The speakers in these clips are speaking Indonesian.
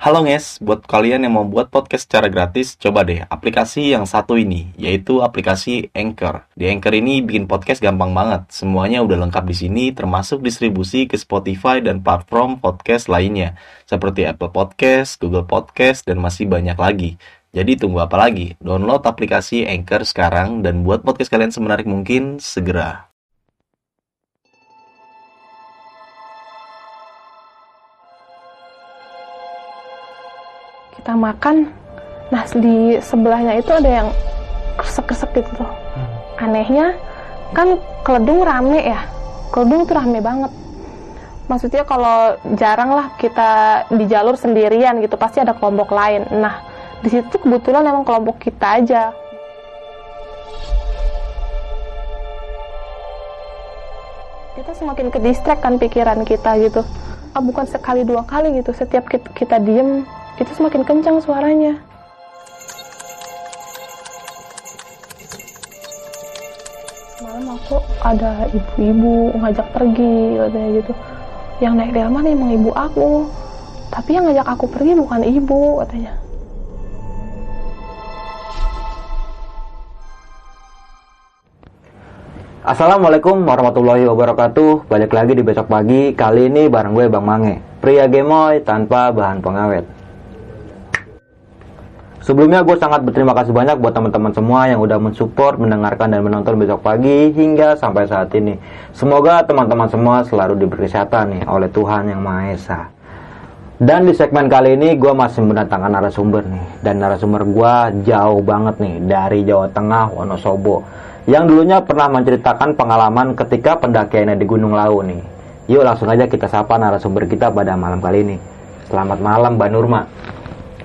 Halo guys, buat kalian yang mau buat podcast secara gratis, coba deh aplikasi yang satu ini, yaitu aplikasi Anchor. Di Anchor ini bikin podcast gampang banget. Semuanya udah lengkap di sini, termasuk distribusi ke Spotify dan platform podcast lainnya, seperti Apple Podcast, Google Podcast, dan masih banyak lagi. Jadi tunggu apa lagi? Download aplikasi Anchor sekarang dan buat podcast kalian semenarik mungkin segera. Kita makan nah di sebelahnya itu ada yang kresek-kresek gitu. Tuh anehnya kan keledung rame ya? Keledung tuh rame banget. Maksudnya kalau jarang lah kita di jalur sendirian gitu pasti ada kelompok lain. Nah di situ kebetulan emang kelompok kita aja. Kita semakin ke distract kan pikiran kita gitu. Ah, bukan sekali dua kali gitu. Setiap kita, kita diem itu semakin kencang suaranya. Malam aku ada ibu-ibu ngajak pergi katanya gitu. Yang naik delman emang ibu aku. Tapi yang ngajak aku pergi bukan ibu katanya. Assalamualaikum warahmatullahi wabarakatuh Balik lagi di besok pagi Kali ini bareng gue Bang Mange Pria gemoy tanpa bahan pengawet Sebelumnya gue sangat berterima kasih banyak buat teman-teman semua yang udah mensupport, mendengarkan dan menonton besok pagi hingga sampai saat ini. Semoga teman-teman semua selalu diberi kesehatan nih oleh Tuhan Yang Maha Esa. Dan di segmen kali ini gue masih mendatangkan narasumber nih. Dan narasumber gue jauh banget nih dari Jawa Tengah, Wonosobo. Yang dulunya pernah menceritakan pengalaman ketika pendakiannya di Gunung Lawu nih. Yuk langsung aja kita sapa narasumber kita pada malam kali ini. Selamat malam Mbak Nurma.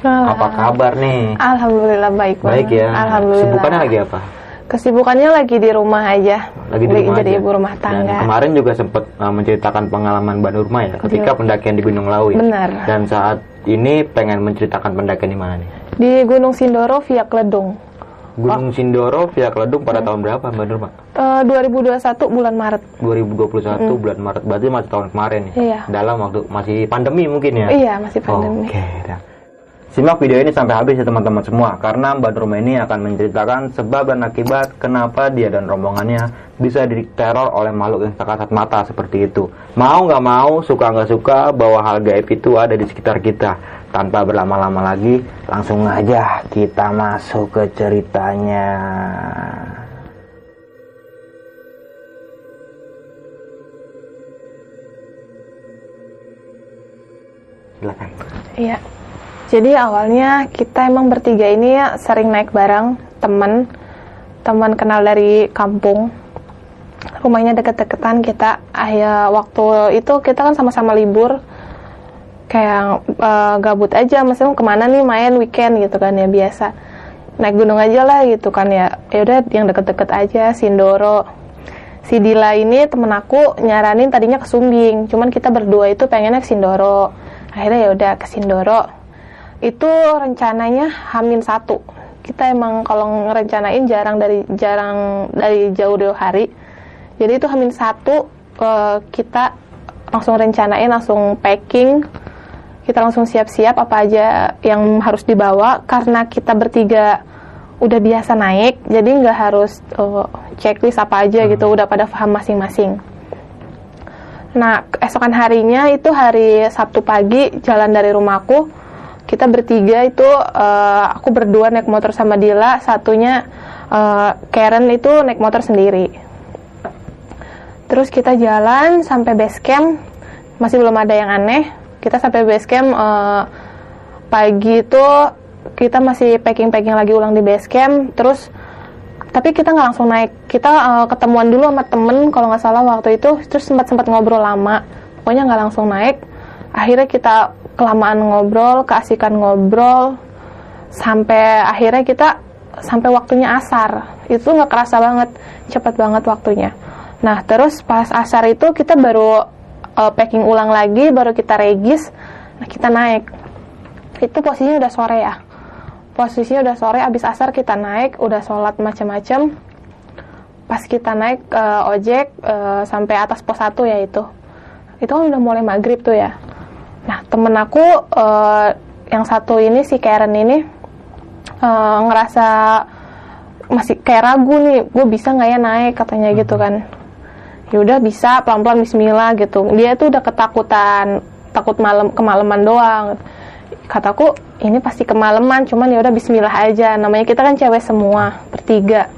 Apa kabar nih? Alhamdulillah baik. Baik ya. Alhamdulillah. Kesibukannya lagi apa? Kesibukannya lagi di rumah aja. Lagi di rumah jadi aja. ibu rumah Dan tangga. kemarin juga sempat uh, menceritakan pengalaman Mbak Nurma ya ketika Iya. pendakian di Gunung Lawu ya. Benar. Dan saat ini pengen menceritakan pendakian di mana nih? Di Gunung Sindoro via Kledung. Gunung Sindoro via Keledung pada Hmm. tahun berapa Mbak Nurma? Eh, 2021 bulan Maret. 2021 bulan Maret berarti masih tahun kemarin ya. Hmm. Iya. Dalam waktu masih pandemi mungkin ya. Iya, masih pandemi. Oke, dah. Simak video ini sampai habis ya teman-teman semua karena Mbak Nurma ini akan menceritakan sebab dan akibat kenapa dia dan rombongannya bisa diteror oleh makhluk yang tak kasat mata seperti itu. Mau nggak mau, suka nggak suka bahwa hal gaib itu ada di sekitar kita. Tanpa berlama-lama lagi, langsung aja kita masuk ke ceritanya. Jadi awalnya kita emang bertiga ini sering naik bareng temen teman kenal dari kampung. Rumahnya deket-deketan kita. Akhirnya waktu itu kita kan sama-sama libur. Kayak eh, gabut aja, maksudnya ke mana nih main weekend gitu kan ya biasa. Naik gunung aja lah gitu kan ya. Ya udah yang deket-deket aja, Sindoro. Si Dila ini temen aku nyaranin tadinya ke Sumbing, cuman kita berdua itu pengennya ke Sindoro. Akhirnya ya udah ke Sindoro. Itu rencananya Hamin satu. Kita emang kalau ngerencanain jarang dari jarang dari jauh-jauh hari. Jadi itu Hamin satu eh, kita langsung rencanain, langsung packing. Kita langsung siap-siap apa aja yang harus dibawa karena kita bertiga udah biasa naik, jadi nggak harus eh, checklist apa aja gitu, udah pada paham masing-masing. Nah, keesokan harinya itu hari Sabtu pagi jalan dari rumahku. Kita bertiga itu eh, aku berdua naik motor sama Dila, satunya eh, Karen itu naik motor sendiri. Terus kita jalan sampai base camp, masih belum ada yang aneh. Kita sampai base camp eh, pagi itu kita masih packing-packing lagi ulang di base camp, terus tapi kita nggak langsung naik. Kita eh, ketemuan dulu sama temen kalau nggak salah waktu itu. Terus sempat sempat ngobrol lama. Pokoknya nggak langsung naik. Akhirnya kita kelamaan ngobrol keasikan ngobrol sampai akhirnya kita sampai waktunya asar. Itu nggak kerasa banget cepat banget waktunya. Nah terus pas asar itu kita baru eh, packing ulang lagi baru kita regis nah kita naik. Itu posisinya udah sore ya. Posisinya udah sore abis asar kita naik udah sholat macam-macam pas kita naik eh, ojek eh, sampai atas pos 1 ya itu. Itu kan udah mulai maghrib tuh ya nah temen aku eh, yang satu ini si Karen ini uh, ngerasa masih kayak ragu nih gue bisa nggak ya naik? katanya gitu kan. Ya udah bisa pelan-pelan Bismillah gitu. Dia tuh udah ketakutan takut malam kemalaman doang. Kataku ini pasti kemalaman cuman ya udah Bismillah aja. Namanya kita kan cewek semua bertiga.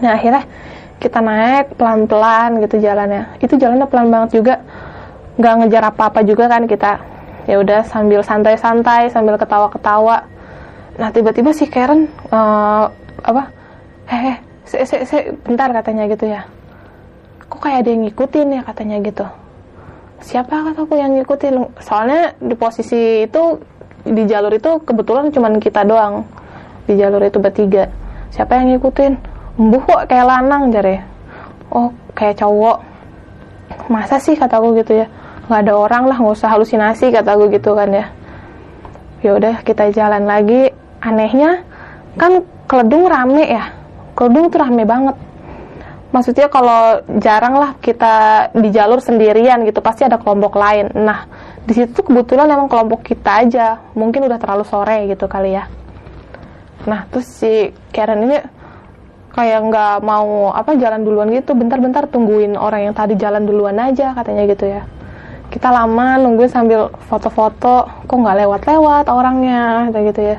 Nah akhirnya kita naik pelan-pelan gitu jalannya. Itu jalannya pelan banget juga nggak ngejar apa-apa juga kan kita. Ya udah sambil santai-santai sambil ketawa-ketawa. Nah tiba-tiba si Karen uh, apa? Hehe se, se, se, bentar katanya gitu ya. Kok kayak ada yang ngikutin ya katanya gitu. Siapa kataku yang ngikutin? Soalnya di posisi itu di jalur itu kebetulan cuman kita doang. Di jalur itu bertiga. Siapa yang ngikutin? Embuh kok kayak lanang jare oh kayak cowok. Masa sih kataku gitu ya nggak ada orang lah nggak usah halusinasi kataku gitu kan ya. Ya udah kita jalan lagi. Anehnya kan keledung rame ya. Keledung tuh rame banget. Maksudnya kalau jarang lah kita di jalur sendirian gitu pasti ada kelompok lain. Nah di situ kebetulan emang kelompok kita aja. Mungkin udah terlalu sore gitu kali ya. Nah terus si Karen ini kayak nggak mau apa jalan duluan gitu. Bentar-bentar tungguin orang yang tadi jalan duluan aja katanya gitu ya kita lama nungguin sambil foto-foto kok nggak lewat-lewat orangnya kayak gitu ya.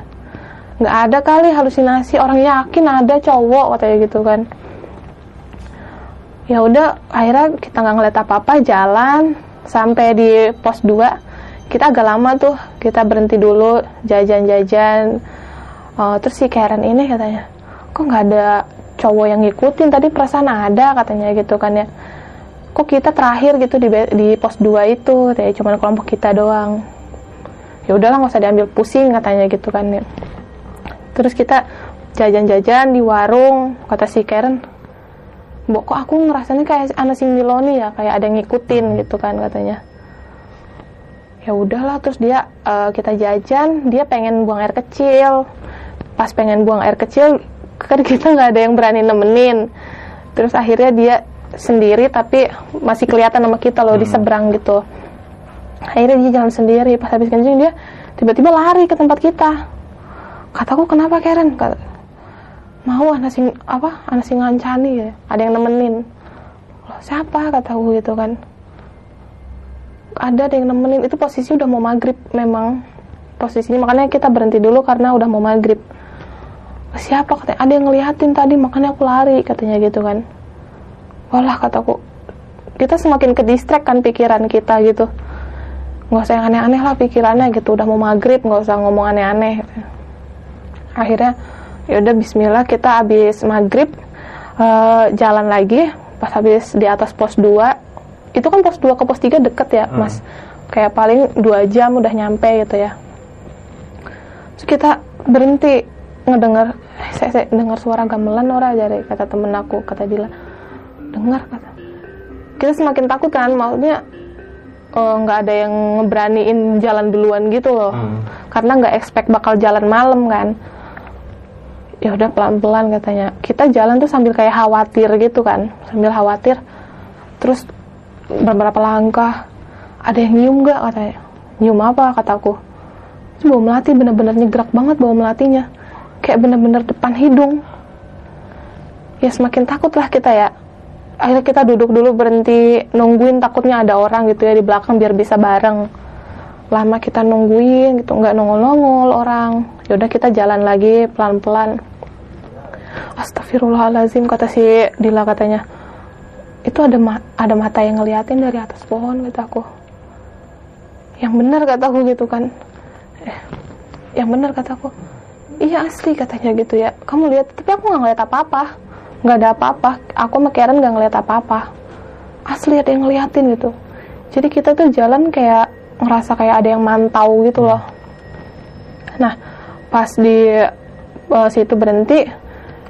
Nggak ada kali halusinasi orang yakin ada cowok katanya gitu kan. Ya udah akhirnya kita nggak ngeliat apa-apa jalan sampai di pos 2 kita agak lama tuh kita berhenti dulu jajan-jajan. Uh, terus si Karen ini katanya kok nggak ada cowok yang ngikutin? Tadi perasaan ada katanya gitu kan ya kok kita terakhir gitu di di pos 2 itu ya cuma kelompok kita doang. Ya udahlah nggak usah diambil pusing katanya gitu kan ya. Terus kita jajan-jajan di warung kata si Karen Mbok kok aku ngerasanya kayak anak sing Miloni ya kayak ada yang ngikutin gitu kan katanya. Ya udahlah terus dia uh, kita jajan dia pengen buang air kecil. Pas pengen buang air kecil kan kita nggak ada yang berani nemenin. Terus akhirnya dia sendiri tapi masih kelihatan sama kita loh hmm. di seberang gitu. Akhirnya dia jalan sendiri pas habis kencing dia tiba-tiba lari ke tempat kita. Kataku kenapa Karen? Kata mau anak sing apa anak sing ngancani ya ada yang nemenin. Loh siapa? kataku gitu kan. Ada ada yang nemenin. Itu posisi udah mau maghrib memang. Posisinya makanya kita berhenti dulu karena udah mau maghrib. Siapa? katanya ada yang ngeliatin tadi makanya aku lari katanya gitu kan walah kataku kita semakin ke distract kan pikiran kita gitu. Nggak usah yang aneh-aneh lah pikirannya gitu udah mau maghrib nggak usah ngomong aneh-aneh. Akhirnya yaudah Bismillah kita habis maghrib uh, jalan lagi pas habis di atas pos 2 itu kan pos 2 ke pos 3 deket ya hmm. mas kayak paling dua jam udah nyampe gitu ya. Terus kita berhenti ngedengar saya, saya dengar suara gamelan ora dari kata temen aku kata Dila dengar kata kita semakin takut kan maksudnya eh, nggak uh, ada yang ngeberaniin jalan duluan gitu loh. Hmm. karena nggak expect bakal jalan malam kan. Ya udah pelan-pelan katanya. Kita jalan tuh sambil kayak khawatir gitu kan. Sambil khawatir. Terus beberapa langkah? Ada yang nyium gak katanya? Nyium apa kataku? Terus bawa melati bener-bener nyegrak banget bawa melatinya. Kayak bener-bener depan hidung. Ya semakin takut lah kita ya akhirnya kita duduk dulu berhenti nungguin takutnya ada orang gitu ya di belakang biar bisa bareng. Lama kita nungguin gitu nggak nongol-nongol orang. Yaudah kita jalan lagi pelan-pelan. Astagfirullahalazim kata si Dila katanya. Itu ada ma ada mata yang ngeliatin dari atas pohon kata aku. Yang benar kataku gitu kan. Eh, yang benar kataku iya asli katanya gitu ya. Kamu lihat tapi aku nggak ngeliat apa-apa nggak ada apa-apa. Aku sama Karen nggak ngeliat apa-apa. Asli ada yang ngeliatin gitu. Jadi kita tuh jalan kayak ngerasa kayak ada yang mantau gitu loh. Nah pas di uh, situ berhenti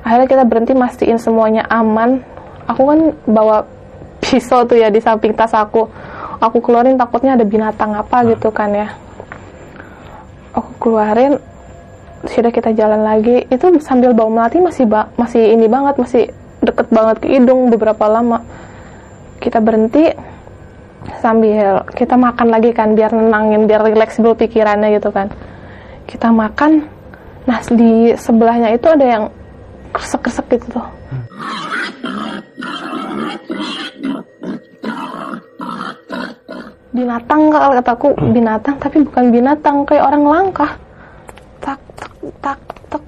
akhirnya kita berhenti mastiin semuanya aman. Aku kan bawa pisau tuh ya di samping tas aku. Aku keluarin takutnya ada binatang apa hmm. gitu kan ya. Aku keluarin sudah kita jalan lagi itu sambil bawa melati masih ba masih ini banget masih deket banget ke hidung beberapa lama. Kita berhenti sambil kita makan lagi kan biar nenangin biar rileks dulu pikirannya gitu kan. Kita makan nah di sebelahnya itu ada yang kresek-kresek gitu tuh. Binatang kalau kataku binatang tapi bukan binatang kayak orang langkah tak tak.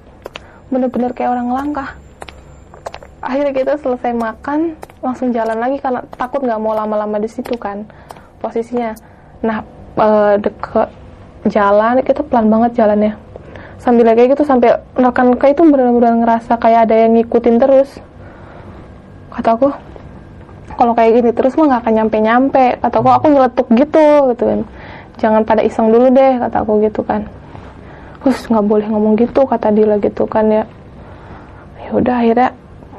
Bener-bener kayak orang langkah akhirnya kita selesai makan langsung jalan lagi karena takut nggak mau lama-lama di situ kan posisinya. Nah eh, deket jalan kita pelan banget jalannya. Sambil kayak gitu sampai rekan kayak itu benar-benar ngerasa kayak ada yang ngikutin terus. Kataku kalau kayak gini terus mah nggak akan nyampe-nyampe. Kataku aku nyeletuk gitu gitu kan. Jangan pada iseng dulu deh kataku gitu kan Terus nggak boleh ngomong gitu kata Dila gitu kan ya. Ya udah akhirnya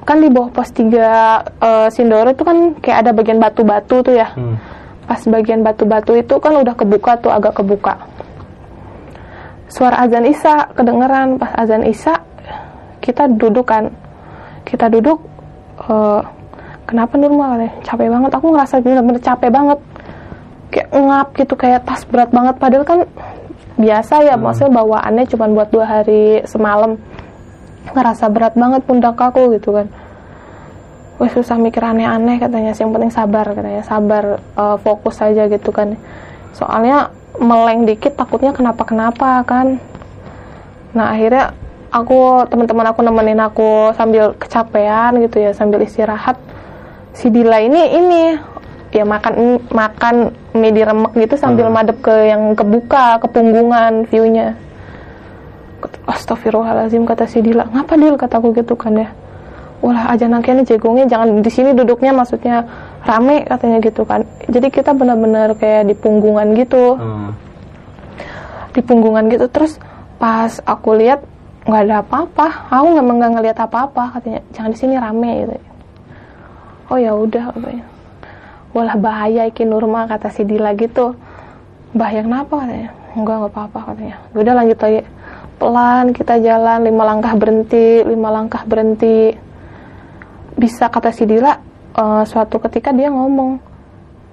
kan di bawah pos 3 eh, Sindoro itu kan kayak ada bagian batu-batu tuh ya. Hmm. pas bagian batu-batu itu kan udah kebuka tuh agak kebuka. Suara azan isya kedengeran. Pas azan isya kita duduk kan. Kita duduk eh, kenapa Nurma katanya, capek banget. Aku ngerasa bener-bener capek banget. Kayak ngap gitu kayak tas berat banget. Padahal kan biasa ya maksudnya bawaannya cuma buat dua hari semalam. Ngerasa berat banget pundak aku gitu kan. Wah susah mikir aneh-aneh katanya yang penting sabar katanya sabar eh, fokus aja gitu kan. Soalnya meleng dikit takutnya kenapa-kenapa kan. Nah akhirnya aku teman-teman aku nemenin aku sambil kecapean gitu ya sambil istirahat. Si Dila ini ini ya makan makan mie diremek gitu sambil madep ke yang kebuka ke punggungan viewnya. Astagfirullahalazim kata si Dila. Ngapa Dil? Kataku gitu kan ya. Wah aja nangkanya jegongnya jangan di sini duduknya maksudnya rame katanya gitu kan. Jadi kita benar-benar kayak di punggungan gitu. Hmm. di punggungan gitu. Terus pas aku lihat nggak ada apa-apa. Aku nggak nggak ngelihat apa-apa katanya. Jangan di sini rame gitu. Oh ya udah katanya walah bahaya iki Nurma kata si Dila gitu. Bahaya kenapa katanya? Enggak nggak apa-apa katanya. Ya udah lanjut lagi. Pelan kita jalan lima langkah berhenti lima langkah berhenti. Bisa kata si Dila eh, suatu ketika dia ngomong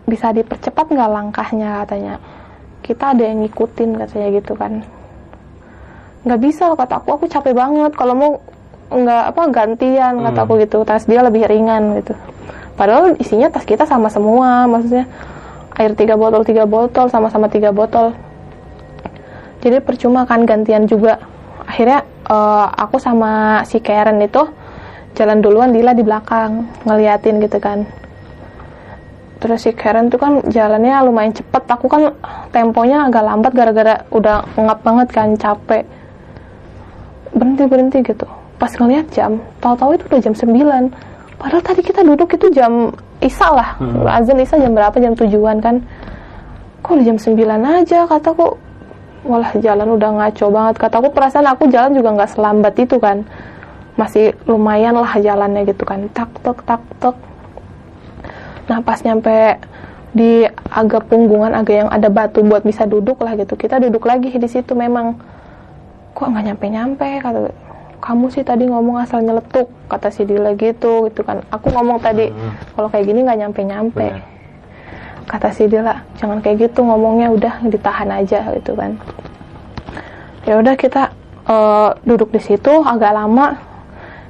bisa dipercepat nggak langkahnya? katanya. Kita ada yang ngikutin katanya gitu kan. Nggak bisa kata aku. Aku capek banget kalau mau nggak apa gantian kata aku gitu. Tas dia lebih ringan gitu padahal isinya tas kita sama semua maksudnya air tiga botol tiga botol sama-sama tiga botol. Jadi percuma kan gantian juga. Akhirnya eh, aku sama si Karen itu jalan duluan Dila di belakang ngeliatin gitu kan. Terus si Karen tuh kan jalannya lumayan cepet. Aku kan temponya agak lambat gara-gara udah ngap banget kan capek. Berhenti berhenti gitu. Pas ngeliat jam tahu-tahu itu udah jam 9 padahal tadi kita duduk itu jam Isa lah. Azan Isa jam berapa? Jam tujuan kan. Kok udah jam 9 aja? Kataku walah jalan udah ngaco banget. Kataku perasaan aku jalan juga nggak selambat itu kan. Masih lumayan lah jalannya gitu kan. Tak tek tak tek nah pas nyampe di agak punggungan agak yang ada batu buat bisa duduk lah gitu. Kita duduk lagi di situ memang. Kok nggak nyampe nyampe kata kamu sih tadi ngomong asal nyeletuk kata si Dila gitu gitu kan. Aku ngomong tadi kalau kayak gini nggak nyampe nyampe Benar. kata si Dila jangan kayak gitu ngomongnya udah ditahan aja gitu kan. Ya udah kita eh, duduk di situ agak lama.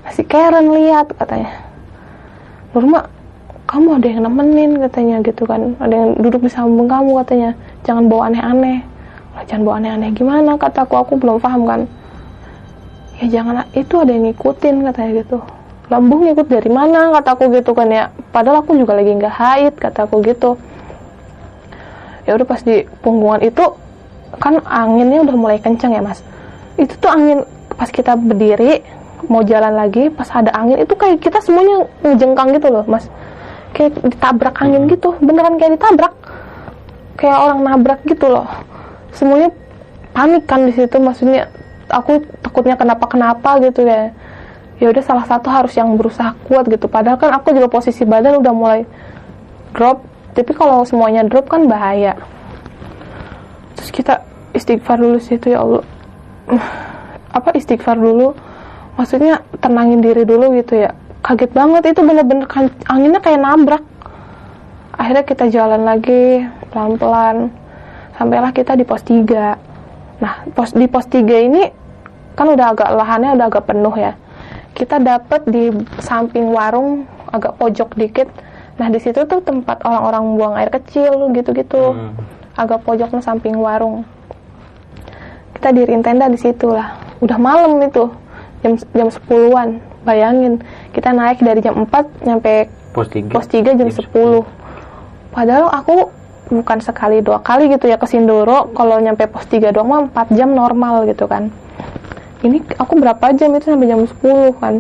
Si Karen lihat katanya Nurma kamu ada yang nemenin katanya gitu kan. Ada yang duduk di samping kamu katanya. Jangan bawa aneh-aneh. "Lah, jangan bawa aneh-aneh gimana? kataku. Aku belum paham kan ya jangan itu ada yang ngikutin katanya gitu. Lambung ngikut dari mana? Kataku gitu kan ya. Padahal aku juga lagi nggak haid kataku gitu. Ya udah pas di punggungan itu kan anginnya udah mulai kenceng ya mas. Itu tuh angin pas kita berdiri mau jalan lagi pas ada angin itu kayak kita semuanya ngejengkang gitu loh mas. Kayak ditabrak angin gitu. Beneran kayak ditabrak. Kayak orang nabrak gitu loh. Semuanya panik kan di situ maksudnya aku takutnya kenapa kenapa gitu ya. Ya udah salah satu harus yang berusaha kuat gitu. Padahal kan aku juga posisi badan udah mulai drop. Tapi kalau semuanya drop kan bahaya. Terus kita istighfar dulu situ ya Allah. Apa istighfar dulu? Maksudnya tenangin diri dulu gitu ya. Kaget banget itu bener-bener kan, anginnya kayak nabrak. Akhirnya kita jalan lagi pelan-pelan. Sampailah kita di pos 3 nah pos di pos 3 ini kan udah agak lahannya udah agak penuh ya. Kita dapet di samping warung agak pojok dikit. Nah di situ tuh tempat orang-orang buang air kecil gitu-gitu. Hmm. agak pojoknya samping warung. Kita diriin tenda di situ lah. Udah malam itu jam jam 10-an bayangin kita naik dari jam 4 nyampe Pos 3. pos 3 jam 10 padahal aku bukan sekali dua kali gitu ya ke Sindoro. Kalau nyampe pos 3 doang mah 4 jam normal gitu kan. Ini aku berapa jam itu sampai jam 10 kan.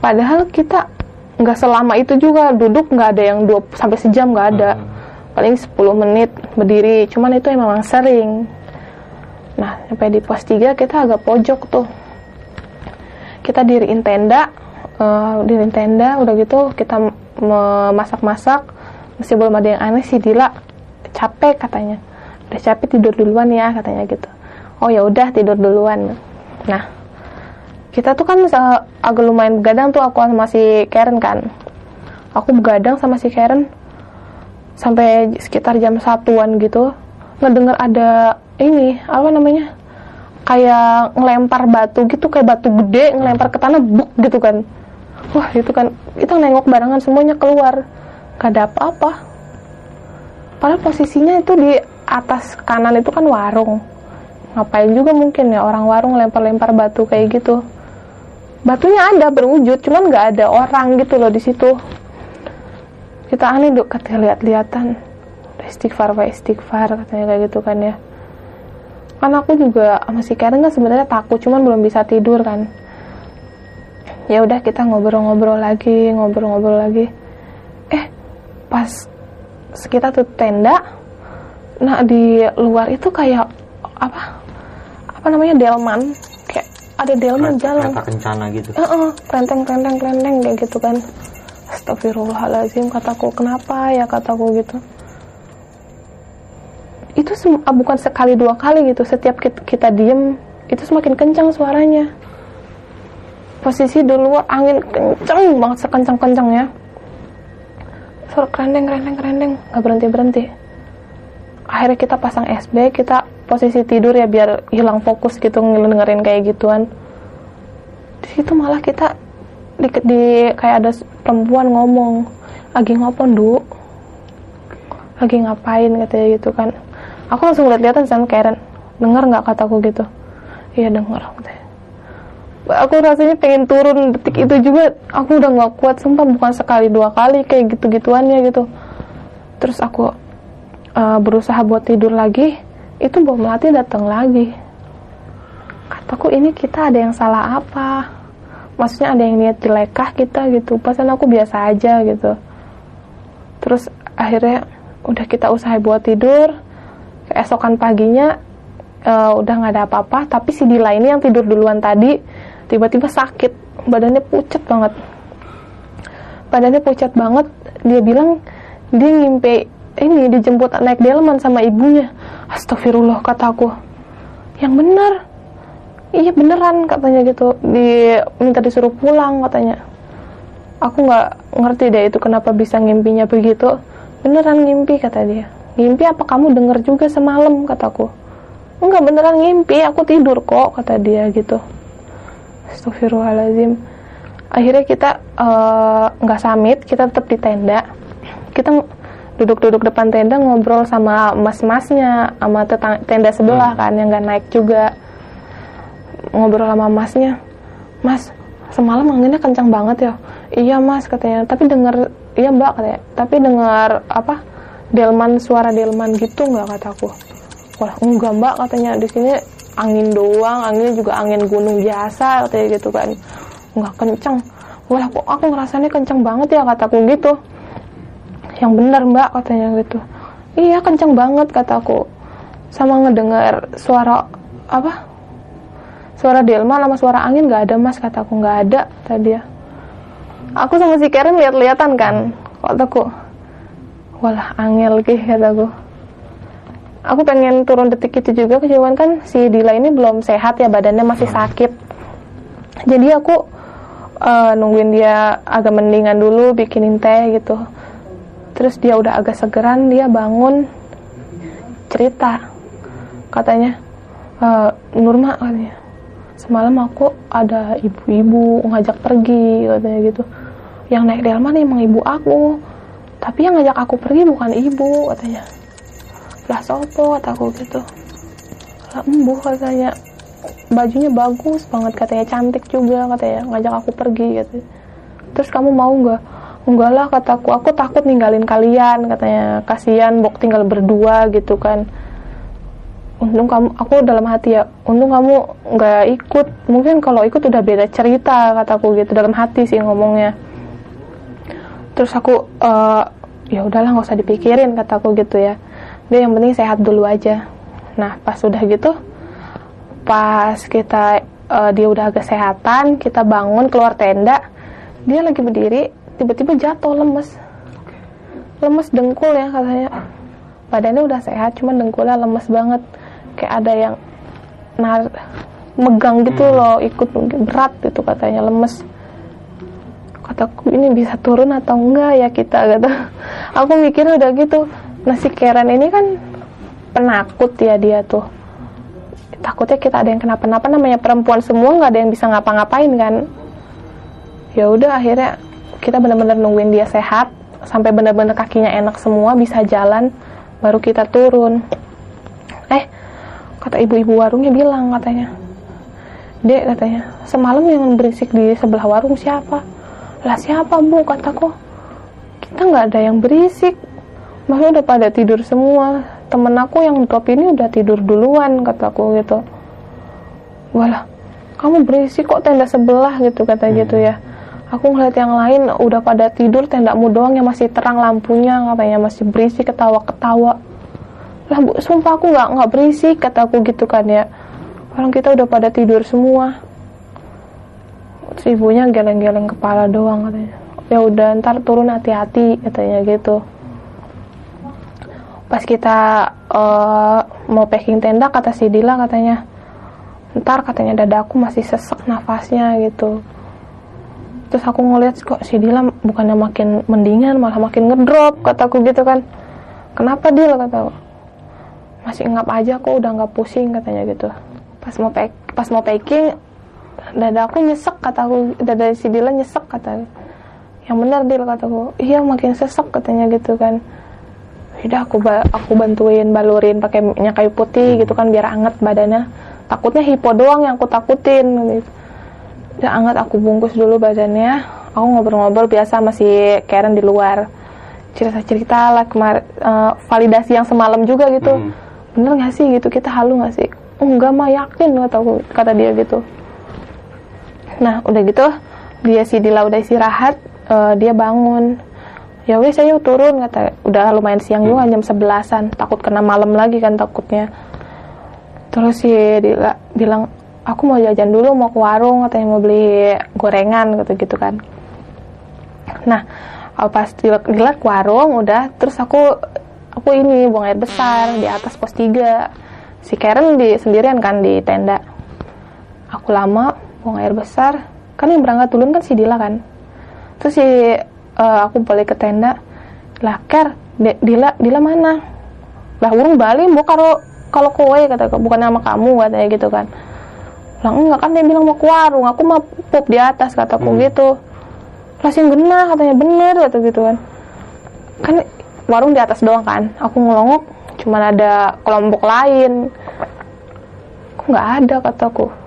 Padahal kita nggak selama itu juga duduk nggak ada yang dua sampai sejam nggak ada. Paling 10 menit berdiri cuman itu memang sering. Nah sampai di pos 3 kita agak pojok tuh. Kita diriin tenda eh, diriin tenda udah gitu kita memasak-masak masih belum ada yang aneh si Dila capek katanya. Udah capek tidur duluan ya katanya gitu. Oh ya udah tidur duluan. Nah kita tuh kan eh, agak lumayan begadang tuh aku sama si Karen kan. Aku begadang sama si Karen sampai sekitar jam satuan gitu ngedenger ada ini apa namanya kayak ngelempar batu gitu kayak batu gede ngelempar ke tanah buk gitu kan. Wah itu kan kita nengok barengan semuanya keluar. Gak ada apa-apa padahal posisinya itu di atas kanan itu kan warung. Ngapain juga mungkin ya orang warung lempar-lempar batu kayak gitu. Batunya ada berwujud cuman nggak ada orang gitu loh di situ. Kita aneh dok kata lihat-lihatan. Istighfar wa istighfar katanya kayak gitu kan ya. Kan aku juga sama si Karen kan sebenarnya takut cuman belum bisa tidur kan. Ya udah kita ngobrol-ngobrol lagi ngobrol-ngobrol lagi. Eh pas kita tuh tenda. Nah di luar itu kayak apa? Apa namanya? Delman. Kayak ada delman Kereta- jalan. kereta kencana gitu. Heeh, kelenteng kelenteng kelenteng kayak gitu kan. Astagfirullahaladzim kataku kenapa ya? kataku gitu. Itu ah, bukan sekali dua kali gitu. Setiap kita, kita diem itu semakin kencang suaranya. Posisi dulu angin kencang banget sekencang kencangnya suara kerendeng kerendeng kerendeng nggak berhenti berhenti. Akhirnya kita pasang SB kita posisi tidur ya biar hilang fokus gitu ngedengerin kayak gituan. Di situ malah kita di, di kayak ada perempuan ngomong lagi ngopon du? Lagi ngapain? katanya gitu kan. Aku langsung lihat-lihatan sama Karen. Dengar nggak kataku gitu? Iya dengar katanya aku rasanya pengen turun detik itu juga. Aku udah nggak kuat sumpah bukan sekali dua kali kayak gitu gituannya gitu. Terus aku uh, berusaha buat tidur lagi itu bom melati datang lagi. Kataku ini kita ada yang salah apa? Maksudnya ada yang niat jelekah kita gitu? Pasan aku biasa aja gitu. Terus akhirnya udah kita usaha buat tidur. Keesokan paginya uh, udah nggak ada apa-apa tapi si Dila ini yang tidur duluan tadi tiba-tiba sakit. Badannya pucat banget. Badannya pucat banget. Dia bilang dia ngimpi ini dijemput naik delman sama ibunya. Astagfirullah kataku yang benar? Iya beneran katanya gitu. Di minta disuruh pulang katanya. Aku nggak ngerti deh itu kenapa bisa ngimpinya begitu. Beneran ngimpi kata dia. Ngimpi apa kamu denger juga semalam kataku. Enggak beneran ngimpi. Aku tidur kok kata dia gitu Astagfirullahaladzim akhirnya kita eh, nggak samit kita tetap di tenda. Kita duduk-duduk depan tenda ngobrol sama mas-masnya sama tetang- tenda sebelah kan yang nggak naik juga. Ngobrol sama masnya. Mas semalam anginnya kencang banget ya? Iya mas katanya. Tapi dengar iya mbak katanya. Tapi dengar apa delman suara delman gitu nggak kataku. Wah enggak mbak katanya. Di sini angin doang anginnya juga angin gunung biasa katanya gitu kan. Nggak kencang wah kok aku ngerasanya kencang banget ya kataku gitu. Yang benar mbak katanya gitu. Iya kencang banget kataku. Sama ngedengar suara apa? Suara delman sama suara angin nggak ada mas kataku. Nggak ada tadi ya. Aku sama si Karen lihat-lihatan kan kataku. Walah angel ki kataku aku pengen turun detik itu juga cuman kan si Dila ini belum sehat ya badannya masih sakit. Jadi aku eh, nungguin dia agak mendingan dulu bikinin teh gitu. Terus dia udah agak segeran dia bangun cerita. Katanya e, Nurma katanya semalam aku ada ibu-ibu ngajak pergi katanya gitu. Yang naik delman emang ibu aku tapi yang ngajak aku pergi bukan ibu katanya lah sopo kataku gitu. Lah embuh katanya. Bajunya bagus banget katanya. Cantik juga katanya. Ngajak aku pergi gitu terus kamu mau nggak? Enggak lah kataku aku. Takut ninggalin kalian katanya. Kasihan bok tinggal berdua gitu kan. Untung kamu aku dalam hati ya untung kamu nggak ikut. Mungkin kalau ikut udah beda cerita kataku gitu. Dalam hati sih ngomongnya. Terus aku uh, ya udahlah nggak usah dipikirin kataku gitu ya dia yang penting sehat dulu aja. Nah pas udah gitu pas kita uh, dia udah agak sehatan kita bangun keluar tenda dia lagi berdiri tiba-tiba jatuh lemes. Lemes dengkul ya katanya. Badannya udah sehat cuman dengkulnya lemes banget. Kayak ada yang nar megang gitu hmm. loh ikut berat gitu katanya lemes. Kataku ini bisa turun atau enggak ya kita? Gitu aku mikir udah gitu nasi Karen ini kan penakut ya dia tuh. Takutnya kita ada yang kenapa-napa namanya perempuan semua nggak ada yang bisa ngapa-ngapain kan. Ya udah akhirnya kita benar-benar nungguin dia sehat sampai benar-benar kakinya enak semua bisa jalan baru kita turun. Eh kata ibu-ibu warungnya bilang katanya. Dek katanya semalam yang berisik di sebelah warung siapa? Lah siapa bu? kataku. Kita nggak ada yang berisik maksudnya udah pada tidur semua. Temen aku yang drop ini udah tidur duluan kataku gitu. Walah kamu berisik kok tenda sebelah gitu kata hmm. gitu ya. Aku ngeliat yang lain udah pada tidur tendamu doang yang masih terang lampunya katanya masih berisik ketawa-ketawa. Lah bu sumpah aku nggak nggak berisik kataku gitu kan ya. Orang kita udah pada tidur semua. Terus ibunya geleng-geleng kepala doang katanya. Ya udah ntar turun hati-hati katanya gitu pas kita uh, mau packing tenda kata si Dila katanya ntar katanya dadaku masih sesek nafasnya gitu. Terus aku ngeliat kok si Dila bukannya makin mendingan malah makin ngedrop kataku gitu kan. Kenapa Dila kataku masih ngap aja kok udah nggak pusing katanya gitu. Pas mau pack pas mau packing dada aku nyesek kataku dada si Dila nyesek kata yang benar Dil kataku. Iya makin sesek katanya gitu kan udah aku ba aku bantuin balurin pakai minyak kayu putih gitu kan biar anget badannya. Takutnya hipo doang yang aku takutin gitu. udah anget aku bungkus dulu badannya. Aku ngobrol-ngobrol biasa masih Karen di luar. Cerita-cerita lah kemar uh, validasi yang semalam juga gitu. Hmm. Bener gak sih gitu? Kita halu gak sih? Oh, enggak mah yakin kata kata dia gitu. Nah udah gitu dia si Dila udah istirahat uh, dia bangun ya wes ayo turun kata. Udah lumayan siang juga jam sebelasan. Takut kena malam lagi kan takutnya. Terus si Dila bilang aku mau jajan dulu mau ke warung katanya mau beli gorengan gitu gitu kan. Nah pas Dila, Dila ke warung udah terus aku aku ini buang air besar di atas pos 3 si Karen di sendirian kan di tenda. Aku lama buang air besar. Kan yang berangkat duluan kan si Dila kan. Terus si uh, aku balik ke tenda. Lah Ker Dila Dila mana? Lah urung balik mau karo kalau kowe kata bukan nama kamu katanya gitu kan. Lah enggak kan dia bilang mau ke warung. Aku mau pup di atas kataku hmm. gitu. Lah sing genah katanya bener kata gitu kan. Kan warung di atas doang kan. Aku ngelongok cuma ada kelompok lain. Kok nggak ada kataku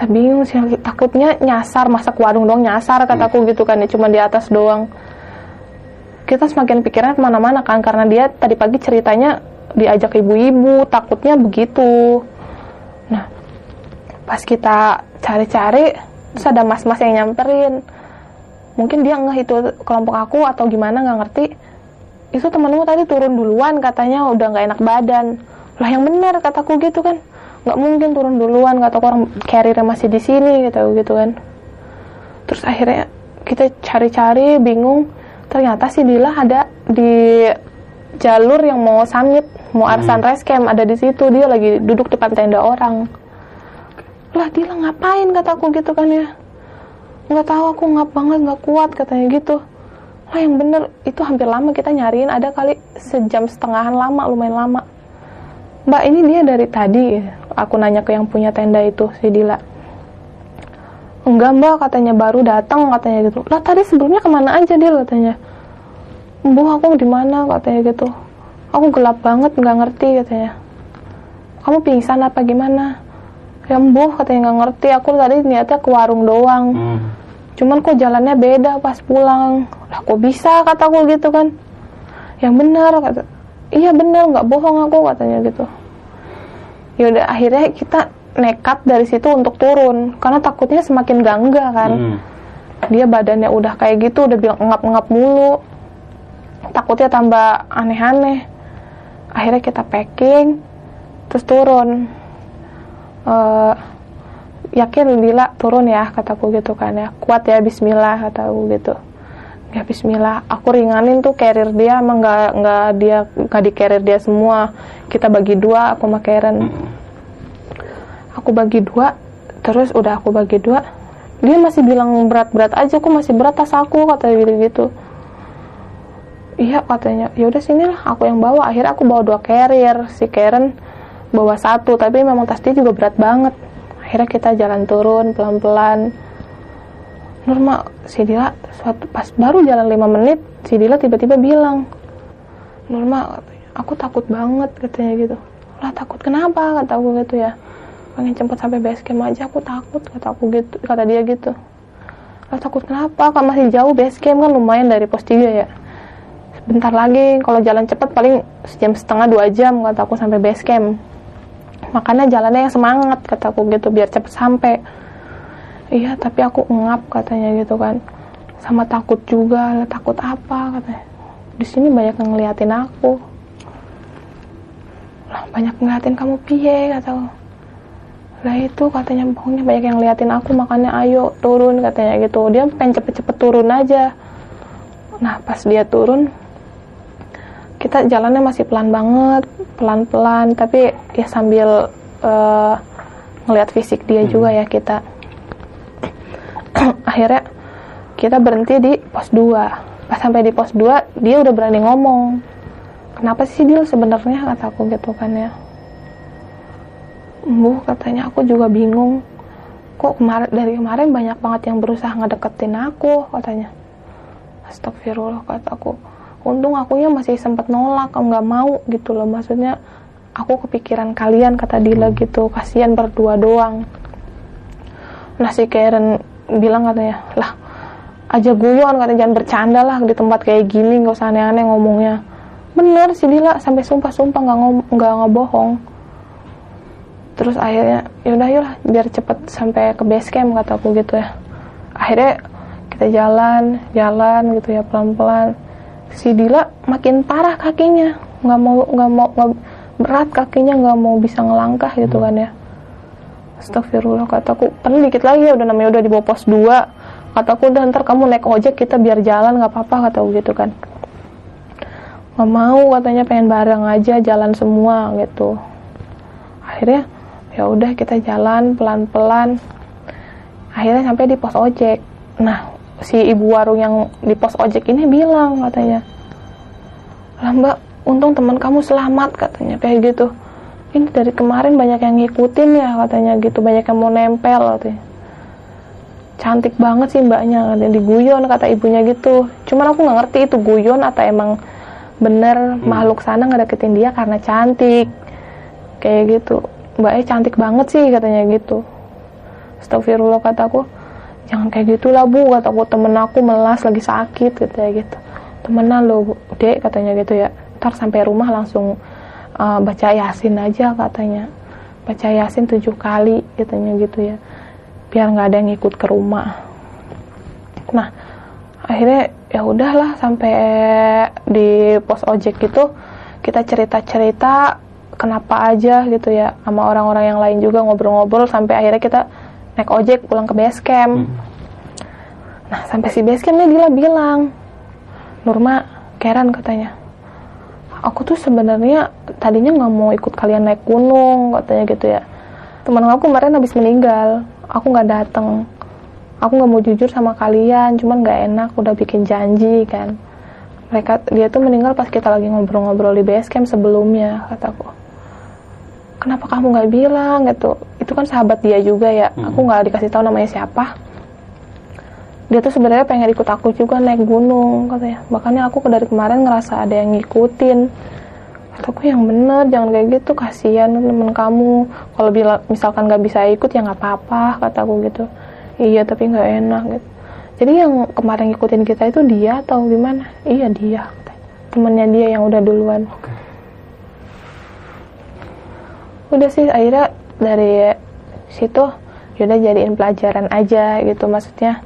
kita bingung sih takutnya nyasar masa ke warung doang nyasar kataku hmm. gitu kan ya cuma di atas doang. Kita semakin pikiran ke mana-mana kan karena dia tadi pagi ceritanya diajak ibu-ibu takutnya begitu. Nah pas kita cari-cari terus ada mas-mas yang nyamperin. Mungkin dia nggak itu kelompok aku atau gimana nggak ngerti. Itu temenmu tadi turun duluan katanya udah nggak enak badan. Lah yang benar kataku gitu kan nggak mungkin turun duluan kata orang carrier masih di sini gitu gitu kan. Terus akhirnya kita cari-cari bingung. Ternyata si Dila ada di jalur yang mau summit mau arsan hmm. camp ada di situ. Dia lagi duduk depan tenda orang. Lah Dila ngapain? Kataku gitu kan ya. Nggak tahu aku ngap banget nggak kuat katanya gitu. Lah yang bener itu hampir lama kita nyariin. Ada kali sejam setengahan lama lumayan lama mbak ini dia dari tadi. Aku nanya ke yang punya tenda itu si Dila. Enggak mbak katanya baru datang katanya gitu. Lah tadi sebelumnya ke mana aja dia katanya. Bu aku di mana? Katanya gitu. Aku gelap banget nggak ngerti katanya. Kamu pingsan apa gimana? Ya bu katanya nggak ngerti. Aku tadi niatnya ke warung doang. Hmm. cuman kok jalannya beda pas pulang. Lah kok bisa kataku gitu kan. Yang benar kata iya benar nggak bohong aku katanya gitu. Yaudah akhirnya kita nekat dari situ untuk turun karena takutnya semakin gangga kan. Hmm. dia badannya udah kayak gitu udah bilang ngap-ngap mulu. Takutnya tambah aneh-aneh. Akhirnya kita packing terus turun. Eh, yakin Lila turun ya kataku gitu kan ya. Kuat ya Bismillah kataku gitu ya Bismillah. Aku ringanin tuh carrier dia emang nggak nggak dia nggak di carrier dia semua. Kita bagi dua aku sama Karen. Aku bagi dua terus udah aku bagi dua. Dia masih bilang berat-berat aja aku masih berat tas aku kata gitu gitu iya katanya. Ya udah sini lah aku yang bawa. Akhirnya aku bawa dua carrier. Si Karen bawa satu tapi memang tas dia juga berat banget. Akhirnya kita jalan turun pelan-pelan Norma si Dila suatu pas baru jalan lima menit si Dila tiba-tiba bilang Norma aku takut banget katanya gitu. Lah takut kenapa? kata aku gitu ya. Pengen cepet sampai base camp aja aku takut kata aku gitu kata dia gitu. Lah takut kenapa? Kan masih jauh base camp? Kan lumayan dari pos 3 ya. Sebentar lagi kalau jalan cepet paling sejam setengah dua jam kata aku sampai base camp. Makanya jalannya yang semangat kataku gitu biar cepet sampai iya tapi aku ngap katanya gitu kan. Sama takut juga lah takut apa katanya. Di sini banyak yang ngeliatin aku. Lah banyak ngeliatin kamu piye kataku lah itu katanya pokoknya banyak yang ngeliatin aku makanya ayo turun katanya gitu. Dia pengen cepet-cepet turun aja. Nah pas dia turun kita jalannya masih pelan banget pelan-pelan. Tapi ya sambil eh, ngelihat fisik dia juga ya kita akhirnya kita berhenti di pos 2 pas sampai di pos 2 dia udah berani ngomong. Kenapa sih dia sebenarnya kataku gitu kan ya? Bu katanya aku juga bingung. Kok kemarin dari kemarin banyak banget yang berusaha ngedeketin aku katanya. Astagfirullah kataku untung akunya masih sempat nolak nggak mau gitu loh. Maksudnya aku kepikiran kalian kata Dila gitu. Kasihan berdua doang. Nah si Karen bilang katanya lah aja guyon katanya jangan bercanda lah di tempat kayak gini nggak usah aneh-aneh ngomongnya. Bener si Dila sampai sumpah-sumpah nggak ngom nggak ngebohong. Terus akhirnya yaudah yuk biar cepet sampai ke base camp kataku gitu ya. Akhirnya kita jalan jalan gitu ya pelan-pelan. Si Dila makin parah kakinya nggak mau nggak mau nggak berat kakinya nggak mau bisa ngelangkah gitu kan ya Astagfirullah kataku paling dikit lagi ya udah namanya udah di bawah pos 2 kataku udah ntar kamu naik ojek kita biar jalan nggak apa-apa kataku gitu kan. Nggak mau katanya pengen bareng aja jalan semua gitu. Akhirnya ya udah kita jalan pelan-pelan. Akhirnya sampai di pos ojek. Nah si ibu warung yang di pos ojek ini bilang katanya lah mbak untung teman kamu selamat katanya kayak gitu ini dari kemarin banyak yang ngikutin ya katanya gitu. Banyak yang mau nempel katanya. Cantik banget sih mbaknya katanya. Diguyon kata ibunya gitu. Cuman aku nggak ngerti itu guyon atau emang bener makhluk sana ngedeketin dia karena cantik. Kayak gitu. Mbaknya cantik banget sih katanya gitu. Astagfirullah kataku jangan kayak gitulah bu kataku temen aku melas lagi sakit katanya gitu. Temenan lo dek katanya gitu ya. Ntar sampai rumah langsung uh, baca yasin aja katanya. Baca yasin tujuh kali katanya gitu ya. Biar nggak ada yang ikut ke rumah. Nah akhirnya ya udahlah sampai di pos ojek gitu kita cerita-cerita kenapa aja gitu ya sama orang-orang yang lain juga ngobrol-ngobrol sampai akhirnya kita naik ojek pulang ke base camp. Nah sampai si base camp nih Dila bilang Nurma Karen katanya aku tuh sebenarnya tadinya nggak mau ikut kalian naik gunung katanya gitu ya. Teman aku kemarin habis meninggal aku nggak datang aku nggak mau jujur sama kalian cuman nggak enak udah bikin janji kan. Mereka dia tuh meninggal pas kita lagi ngobrol-ngobrol di base camp sebelumnya kataku. Kenapa kamu nggak bilang? Gitu. Itu kan sahabat dia juga ya. Hmm. aku nggak dikasih tahu namanya siapa. Dia tuh sebenarnya pengen ikut aku juga naik gunung katanya. Makanya aku dari kemarin ngerasa ada yang ngikutin kataku yang bener jangan kayak gitu kasihan temen kamu. Kalau bila misalkan nggak bisa ikut ya nggak apa-apa kataku gitu. Iya tapi nggak enak gitu. Jadi yang kemarin ngikutin kita itu dia atau gimana? Iya dia temennya dia yang udah duluan. Udah sih akhirnya dari situ yaudah jadiin pelajaran aja gitu. Maksudnya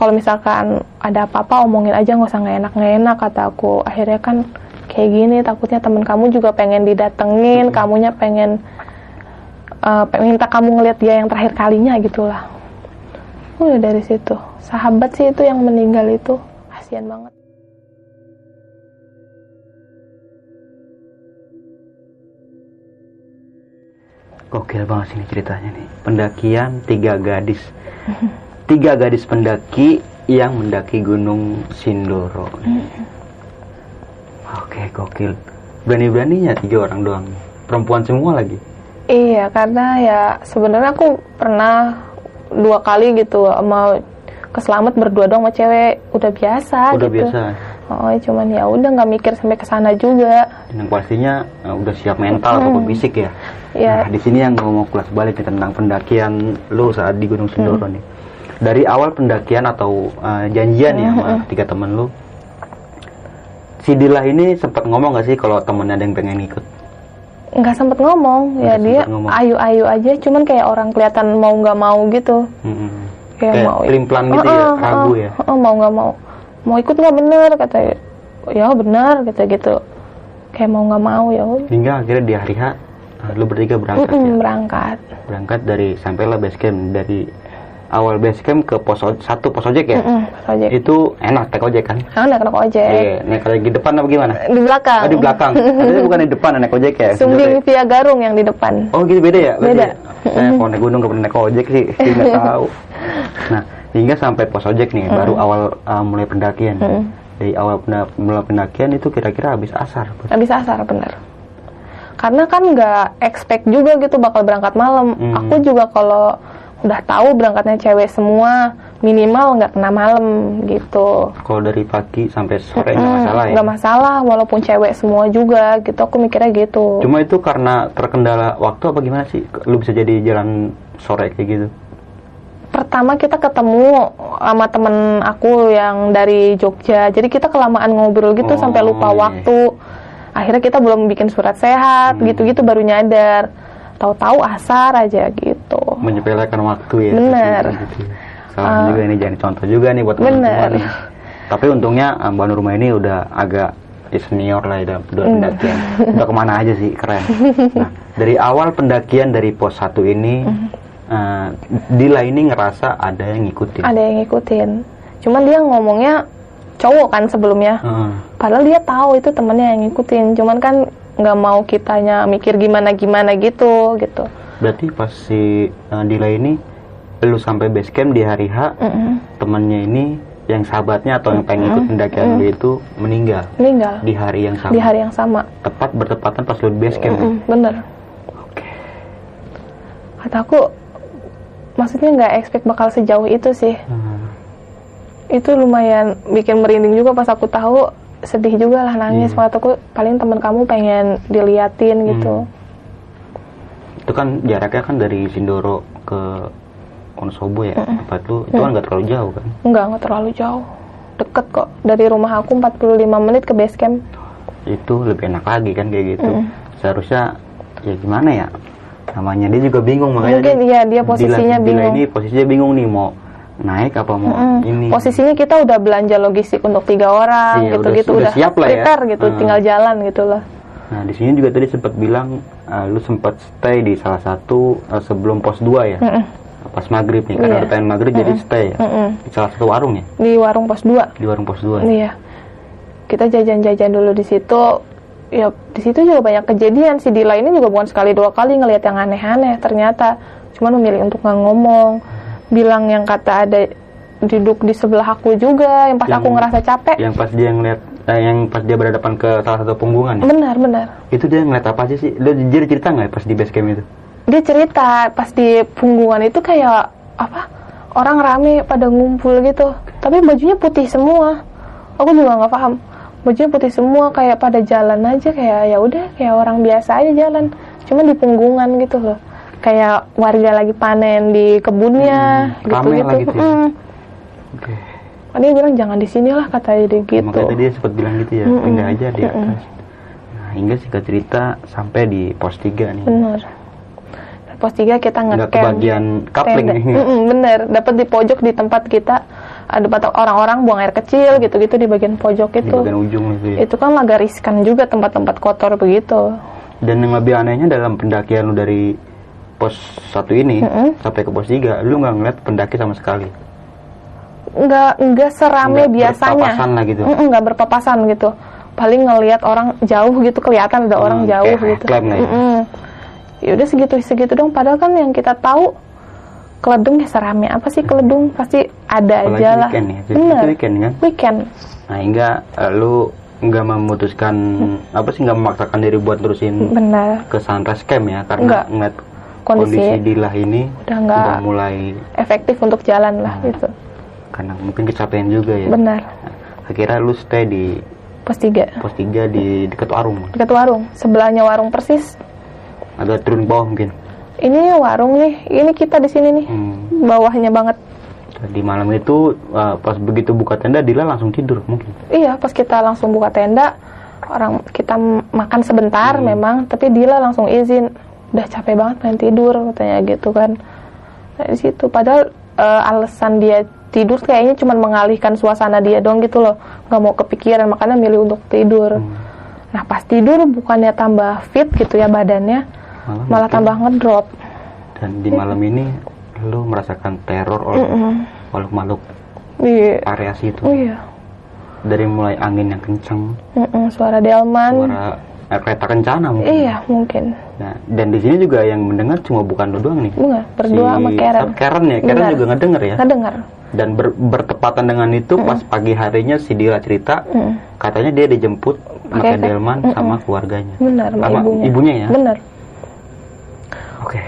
kalau misalkan ada apa-apa omongin aja nggak usah nggak enak nggak enak kata aku akhirnya kan kayak gini takutnya temen kamu juga pengen didatengin kamunya pengen pengen minta kamu ngeliat dia yang terakhir kalinya gitulah udah dari situ sahabat sih itu yang meninggal itu kasihan banget Gokil banget sini ceritanya nih. Pendakian tiga gadis. Tiga gadis pendaki yang mendaki Gunung Sindoro. Oke, gokil. Berani-beraninya tiga orang doang. Perempuan semua lagi. Iya, karena ya sebenarnya aku pernah dua kali gitu mau keselamat berdua dong sama cewek udah biasa Udah gitu. biasa. Oh, cuman ya udah nggak mikir sampai ke sana juga. Dan yang pastinya eh, udah siap mental ataupun fisik ya. Iya. Nah, di sini yang gue mau kelas balik nih tentang pendakian lu saat di Gunung Sindoro nih. Dari awal pendakian atau eh, janjian ya sama tiga temen lu. Si Dila ini sempat ngomong gak sih kalau temennya ada yang pengen ikut? Nggak sempet ngomong, ya Nggak dia ayu-ayu aja, cuman kayak orang kelihatan mau nggak mau gitu. Mm-mm. Kayak, Kayak mau pelin-pelan gitu ya, Heeh, ragu heeh, ya. heeh, mau nggak mau. Mau ikut nggak bener kata ya bener kata gitu. Kayak mau nggak mau ya. Hingga akhirnya di hari H, lu bertiga berangkat Mm-mm, ya. berangkat. Berangkat dari sampailah base camp dari awal base camp ke pos satu pos ojek ya. Mm-mm, ojek. Itu enak naik ojek kan? Karena naik naik ojek. Iya, naik ojek di depan apa gimana? Di belakang. Oh, di belakang. Artinya bukan di depan naik ojek ya? Sumbing via Garung yang di depan. Oh gitu beda ya? Beda. ya? Saya kalau naik gunung gak pernah naik ojek sih, nggak tahu. Nah, hingga sampai pos ojek nih, baru awal uh, mulai pendakian. Dari awal mulai pendakian itu kira-kira habis asar. Habis asar bener. Karena kan nggak expect juga gitu bakal berangkat malam. Hmm. Aku juga kalau udah tahu berangkatnya cewek semua minimal nggak kena malam gitu. Kalau dari pagi sampai sore nggak Hmm, masalah ya? nggak masalah walaupun cewek semua juga gitu. Aku mikirnya gitu. Cuma itu karena terkendala waktu apa gimana sih? Lu bisa jadi jalan sore kayak gitu? Pertama kita ketemu sama temen aku yang dari Jogja. Jadi kita kelamaan ngobrol gitu Oh, sampai lupa iya. waktu. Akhirnya kita belum bikin surat sehat, Hmm. gitu-gitu baru nyadar. Tahu-tahu asar aja gitu. Menyepelekan waktu ya? Bener. Gitu. Salah juga ini jadi contoh juga nih buat teman-teman. Tapi untungnya uh, Mbak Nurma ini udah agak senior lah ya dalam Hmm. dalam pendakian. Udah ke mana aja sih keren. Nah dari awal pendakian dari pos 1 ini, Hmm. uh, Dila ini ngerasa ada yang ngikutin. Ada yang ngikutin. Cuman dia ngomongnya cowok kan sebelumnya. Heeh. Padahal dia tahu itu temennya yang ngikutin. Cuman kan nggak mau kitanya mikir gimana-gimana gitu gitu. Berarti pas si uh, Dila ini lu sampai base camp di hari H, Mm-mm. temannya ini yang sahabatnya atau yang pengen ikut pendakian lu itu meninggal Meninggal di hari yang sama. di hari yang sama. Tepat bertepatan pas lu di base camp. Mm-mm, bener. Oke. Kataku maksudnya nggak expect bakal sejauh itu sih. Hmm. Itu lumayan bikin merinding juga pas aku tahu sedih juga lah nangis. Iya. Kataku paling teman kamu pengen diliatin gitu. Itu kan jaraknya kan dari Sindoro ke Wonosobo ya, tempat lu itu kan nggak terlalu jauh kan? Enggak, nggak terlalu jauh. Deket kok. Dari rumah aku 45 menit ke base camp. Itu lebih enak lagi kan kayak gitu. Seharusnya ya gimana ya? Namanya dia juga bingung makanya. Mungkin iya, dia Dila- posisinya Dila bingung. ini posisinya bingung nih mau naik apa mau Mm. ini. Posisinya kita udah belanja logistik untuk tiga orang Iya, gitu-gitu udah- udah siap lah ya. prepare gitu, Hmm. tinggal jalan gitu lah. Nah di sini juga tadi sempat bilang uh, lu sempat stay di salah satu uh, sebelum pos 2 ya, Mm-mm. pas maghrib nih karena Iya. udah pengen maghrib jadi stay ya. Mm-mm. di salah satu warung ya, Di warung pos 2. di warung pos 2 Iya. Kita jajan-jajan dulu di situ. Ya, di situ juga banyak kejadian. Si Dila ini juga bukan sekali dua kali ngelihat yang aneh-aneh ternyata. Cuman memilih untuk nggak ngomong. Bilang yang kata ada duduk di sebelah aku juga yang pas Yang- aku ngerasa capek. Yang pas dia ngeliat eh, yang pas dia berhadapan ke salah satu punggungan ya? benar benar. Itu dia ngeliat apa aja sih? Lu jadi cerita nggak pas di base camp itu? dia cerita pas di punggungan itu kayak apa orang rame pada ngumpul gitu. Tapi bajunya putih semua. Aku juga nggak paham. Bajunya putih semua kayak pada jalan aja kayak ya udah kayak orang biasa aja jalan. Cuma di punggungan gitu loh kayak warga lagi panen di kebunnya Hmm, rame lah gitu ya. Mm. Oke. dia bilang jangan di sinilah katanya dia gitu Makanya tadi dia sempat bilang gitu ya, Mm-mm. pindah aja di atas. Nah, hingga singkat cerita sampai di pos 3 nih. bener pos tiga kita Nggak ngecamp kebagian kapling nih. Mm-mm, bener dapat di pojok di tempat kita ada batak orang-orang buang air kecil gitu-gitu di bagian pojok Di itu bagian ujung itu ya. itu kan agak riskan juga tempat-tempat kotor begitu Dan yang lebih anehnya dalam pendakian lu dari pos satu ini Mm-mm. sampai ke pos 3, lu nggak ngeliat pendaki sama sekali. nggak nggak serame Nggak biasanya berpapasan lah gitu. Mm-mm, nggak berpapasan gitu paling ngelihat orang jauh gitu kelihatan ada orang Hmm, jauh kayak gitu ya. Mm-mm. ya udah segitu segitu dong padahal kan yang kita tahu keledung ya serame apa sih keledung pasti ada Apalagi aja lah weekend ya. Jadi bener itu weekend kan. weekend Nah, hingga eh, lu nggak memutuskan apa sih nggak memaksakan diri buat terusin benar ke sunrise camp ya karena Nggak. ngeliat Kondisi- kondisi Dilah ini udah nggak mulai efektif untuk jalan lah Hmm. gitu karena mungkin kecapean juga ya. benar Akhirnya lu stay di pos tiga pos 3 di dekat warung. dekat warung sebelahnya warung persis Agak turun bawah mungkin. ini warung nih ini kita di sini nih Hmm. bawahnya banget Di malam itu uh, pas begitu buka tenda Dila langsung tidur mungkin. iya pas kita langsung buka tenda orang kita makan sebentar Hmm. memang tapi Dila langsung izin udah capek banget pengen tidur katanya gitu kan. Nah, di situ. Padahal eh, alasan dia tidur kayaknya cuma mengalihkan suasana dia dong gitu loh. Nggak mau kepikiran makanya milih untuk tidur. Hmm. nah pas tidur bukannya tambah fit gitu ya badannya Malah, malah tambah ngedrop. Dan di malam ini lu merasakan teror oleh Mm-mm. makhluk-makhluk iya. variasi itu. oh iya. Dari mulai angin yang kencang, Mm-mm, suara delman. suara eh, kereta kencana mungkin. iya mungkin Nah, dan di sini juga yang mendengar cuma bukan lu doang nih. bunga berdua sama Karen Karen ya, Karen Benar. juga ngedenger ya. nggak dengar Dan ber- bertepatan dengan itu pas pagi harinya si Dila cerita Mm. katanya dia dijemput pakai delman Mm-mm. sama keluarganya. benar sama Sama ibunya ibunya ya? benar Oke.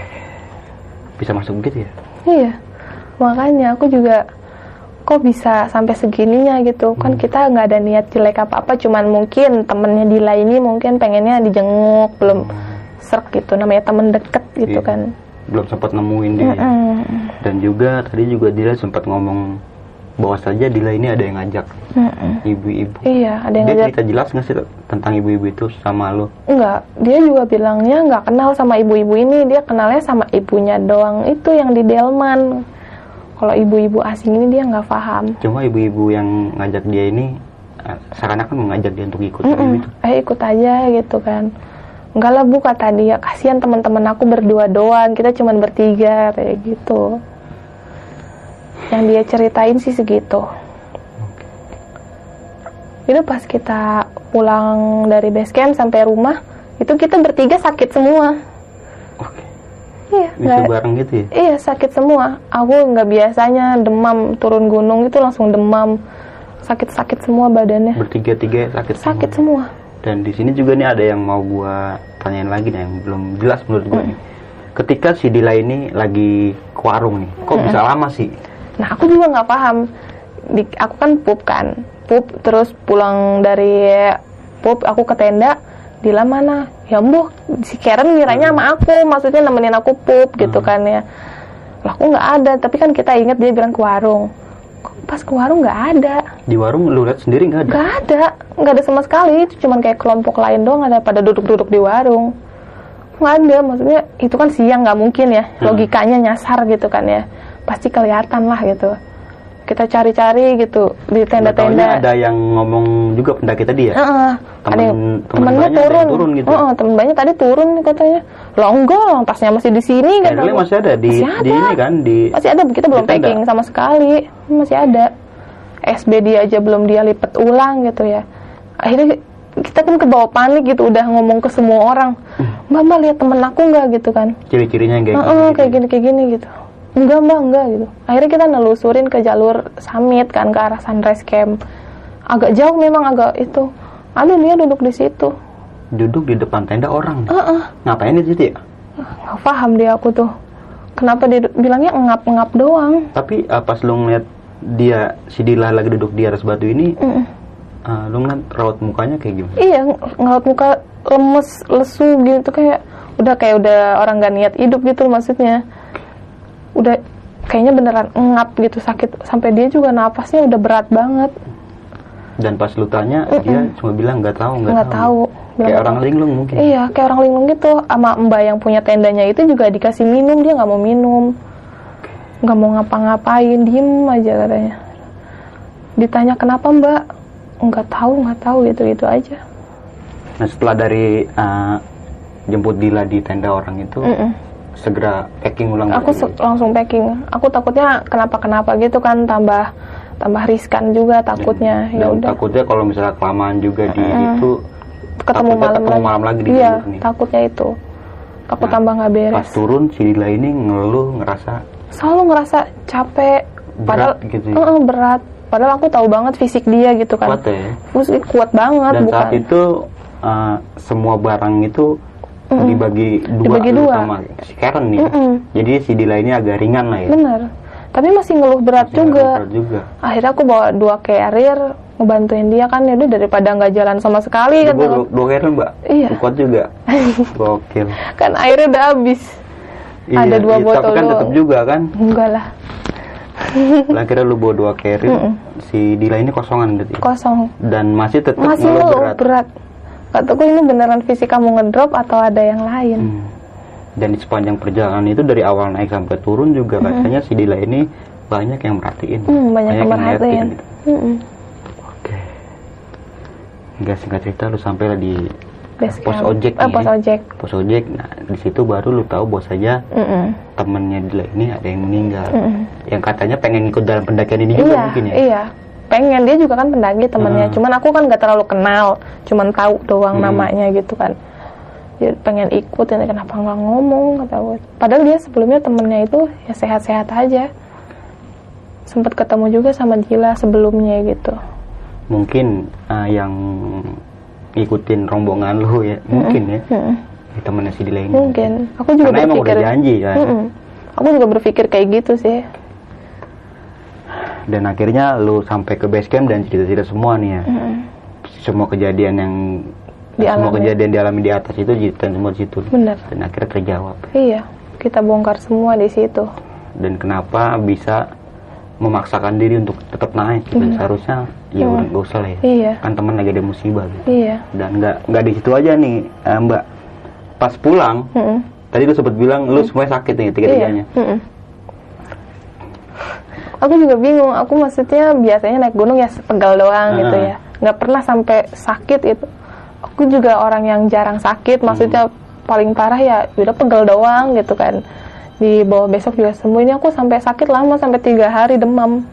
Bisa masuk gitu ya? iya makanya aku juga kok bisa sampai segininya gitu kan Hmm. kita nggak ada niat jelek apa apa cuman mungkin temennya Dila ini mungkin pengennya dijenguk belum serk gitu namanya temen deket gitu Iya. kan Belum sempat nemuin dia. Mm-mm. Dan juga tadi juga Dila sempat ngomong bahwa saja Dila ini ada yang ngajak ibu-ibu. iya ada yang Dia ngajak cerita jelas nggak sih tentang ibu-ibu itu sama lo? Enggak, dia juga bilangnya nggak kenal sama ibu-ibu ini, dia kenalnya sama ibunya doang. Itu yang di Delman. Kalau ibu-ibu asing ini dia nggak paham. Cuma ibu-ibu yang ngajak dia ini eh, seakan-akan mengajak dia untuk ikut Mm-mm. gitu. Eh ikut aja gitu kan. Enggak lah bu kata dia, kasihan teman-teman aku berdua doang, kita cuman bertiga kayak gitu. Yang dia ceritain sih segitu. Itu pas kita pulang dari base camp sampai rumah, itu kita bertiga sakit semua. Iya, Bisa nggak- bareng gitu ya? Iya sakit semua. Aku nggak biasanya demam turun gunung itu langsung demam. Sakit-sakit semua badannya. Bertiga-tiga sakit. Sakit semua. semua. Dan di sini juga nih ada yang mau gua tanyain lagi nih yang belum jelas menurut gua nih. Ketika si Dila ini lagi ke warung nih, kok bisa lama sih? Nah aku juga nggak paham. Di, aku kan pup kan, pup terus pulang dari pup aku ke tenda. Dila mana? Ya mbuh, si Karen ngiranya sama aku, maksudnya nemenin aku pup gitu kan ya. Lah aku nggak ada, tapi kan kita ingat dia bilang ke warung. Pas ke warung nggak ada. Di warung lu lihat sendiri nggak ada? Gak ada, nggak ada sama sekali. Itu cuman kayak kelompok lain doang ada pada duduk-duduk di warung. Nggak ada, maksudnya itu kan siang nggak mungkin ya. Hmm. Logikanya nyasar gitu kan ya. Pasti kelihatan lah gitu. Kita cari-cari gitu di Nggak tenda-tenda. ada yang ngomong juga pendaki tadi ya? Heeh. Temen- ada yang temen temennya banyak ada turun, yang turun gitu? Heeh, temen banyak tadi turun katanya. Lah enggak, tasnya masih di sini kan. Akhirnya masih ada di Masih ada. di ini kan di Masih ada, kita belum packing sama sekali. Masih ada. SB dia aja belum dia lipet ulang gitu ya. Akhirnya kita kan kebawa panik gitu, udah ngomong ke semua orang. Hmm. Mbak, mbak lihat temen aku nggak gitu kan. ciri-cirinya kayak Heeh, gitu. kayak gini, kayak gini gitu. enggak mbak enggak gitu akhirnya kita nelusurin ke jalur summit kan ke arah sunrise camp agak jauh memang agak itu ada dia duduk di situ Duduk di depan tenda orang. nih. Heeh. Ngapain di situ ya? nggak paham dia aku tuh kenapa dia bilangnya ngap-ngap doang Tapi uh, pas lu ngeliat dia si Dila lagi duduk di atas batu ini, Mm-mm. uh, lu ngeliat raut mukanya kayak gimana? iya ng- ngeliat muka lemes lesu gitu kayak udah kayak udah orang gak niat hidup gitu maksudnya udah kayaknya beneran ngap gitu sakit sampai dia juga napasnya udah berat banget Dan pas lu tanya, dia cuma bilang nggak tahu, nggak nggak tahu Kayak orang linglung mungkin. Iya, kayak orang linglung gitu. Sama mbak yang punya tendanya itu juga dikasih minum, dia nggak mau minum. Nggak mau ngapa-ngapain, diem aja katanya. Ditanya kenapa mbak? Nggak tahu, nggak tahu gitu-gitu aja. Nah setelah dari uh, jemput Dila di tenda orang itu, Mm-mm. segera packing ulang. Aku se- langsung packing. Aku takutnya kenapa-kenapa gitu kan, tambah tambah riskan juga takutnya. Ya Dan udah, takutnya kalau misalnya kelamaan juga di itu ketemu malam ketemu lagi. malam lagi di Iya, nih. takutnya itu. Takut Nah, tambah nggak beres. Pas turun si Dila ini ngeluh ngerasa selalu ngerasa capek padahal Berat gitu ya? Heeh, berat padahal aku tahu banget fisik dia gitu kan kuat ya. Fisik kuat banget Dan bukan saat itu uh, semua barang itu dibagi dua, Dibagi dua. sama si Karen nih. Mm-mm. Jadi si Dila ini agak ringan lah ya. bener tapi masih ngeluh berat Masih juga berat juga. akhirnya aku bawa dua carrier ngebantuin dia kan ya udah daripada nggak jalan sama sekali kan dua, dua Karen mbak. Iya. Kuat juga. Gokil. kan airnya udah habis ada dua iya, botol Tapi kan doang. tetap juga kan. enggak lah Lah kira lu bawa dua carrier, si Dila ini kosongan berarti. kosong Dan masih tetap masih ngeluh berat. berat kataku ini beneran fisik kamu ngedrop atau ada yang lain Hmm. Dan di sepanjang perjalanan itu dari awal naik sampai turun juga katanya si Dila ini banyak yang merhatiin. Hmm, banyak yang ngeliatin merhatiin gitu. Mm-mm. Oke. Hingga singkat cerita lu sampai di Base pos camp. ojek nih pos ojek Pos ojek. Nah, di situ baru lu tahu bahwa saja Mm-mm. temennya Dila ini ada yang meninggal. Mm-mm. Yang katanya pengen ikut dalam pendakian ini juga iya, mungkin ya. Iya, pengen dia juga kan pendaki temennya. Hmm. Cuman aku kan nggak terlalu kenal, cuman tahu doang Hmm. namanya gitu kan. Dia pengen ikut, ini kenapa nggak ngomong kata gue. Padahal dia sebelumnya temennya itu ya sehat-sehat aja. Sempet ketemu juga sama Dila sebelumnya gitu. Mungkin uh, yang ngikutin rombongan lu ya, mungkin ya. Mm-mm. Ya, temennya si Dila ini. Mungkin. Aku juga Karena emang berpikir. udah janji kan. Mm-mm. Aku juga berpikir kayak gitu sih. Dan akhirnya lu sampai ke base camp dan cerita-cerita semua nih ya. Mm-mm. Semua kejadian yang semua Dialami. kejadian dialami di atas itu ceritain semua di situ. Bener. Dan akhirnya terjawab. Iya, kita bongkar semua di situ. Dan kenapa bisa memaksakan diri untuk tetap naik dan seharusnya ya udah gak usah lah ya. Iya, Kan teman lagi ada musibah gitu. iya. Dan nggak nggak di situ aja nih eh, Mbak. Pas pulang Mm-mm. tadi lu sempat bilang lu semuanya sakit nih tiga-tiganya. Iya. mm-mm. Aku juga bingung. Aku maksudnya biasanya naik gunung ya pegal doang gitu Ah. ya. Nggak pernah sampai sakit itu. Aku juga orang yang jarang sakit. Maksudnya paling parah ya udah pegal doang gitu kan. Di bawah besok juga sembuh. Ini aku sampai sakit lama sampai tiga hari demam.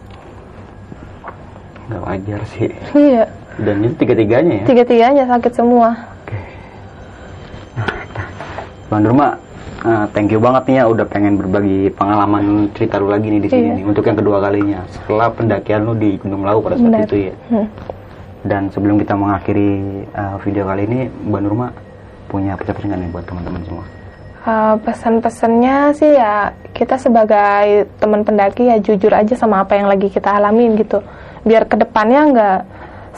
Nggak wajar sih. Iya. Dan itu tiga-tiganya ya. Tiga-tiganya sakit semua. Bang Durma, eh, thank you banget nih ya udah pengen berbagi pengalaman cerita lu lagi nih di sini Iya. nih untuk yang kedua kalinya setelah pendakian lu di Gunung Lawu pada saat Benar. itu ya. Hmm. Dan sebelum kita mengakhiri eh, video kali ini, Bang Durma punya pesan-pesan nggak nih buat teman-teman semua? Uh, pesan-pesannya sih ya kita sebagai teman pendaki ya jujur aja sama apa yang lagi kita alamin gitu. Biar ke depannya nggak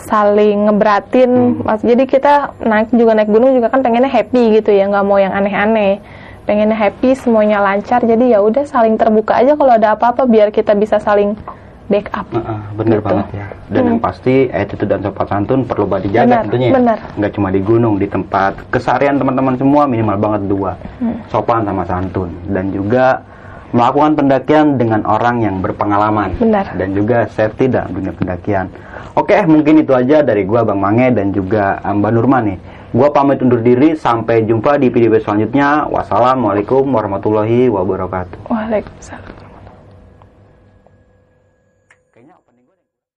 saling ngeberatin. Mas, jadi kita naik juga naik gunung juga kan pengennya happy gitu ya nggak mau yang aneh-aneh. Pengennya happy semuanya lancar jadi ya udah saling terbuka aja kalau ada apa-apa biar kita bisa saling backup Heeh, bener Gitu. banget ya. Dan yang pasti attitude dan sopan santun perlu banget dijaga Benar, tentunya. ya. benar. Nggak cuma di gunung, di tempat keseharian teman-teman semua minimal banget dua. Hmm. Sopan sama santun dan juga melakukan pendakian dengan orang yang berpengalaman Benar. dan juga safety dalam dunia pendakian. Oke, mungkin itu aja dari gua Bang Mange dan juga Mbak Nurman nih. Gua pamit undur diri sampai jumpa di video selanjutnya. Wassalamualaikum warahmatullahi wabarakatuh. Waalaikumsalam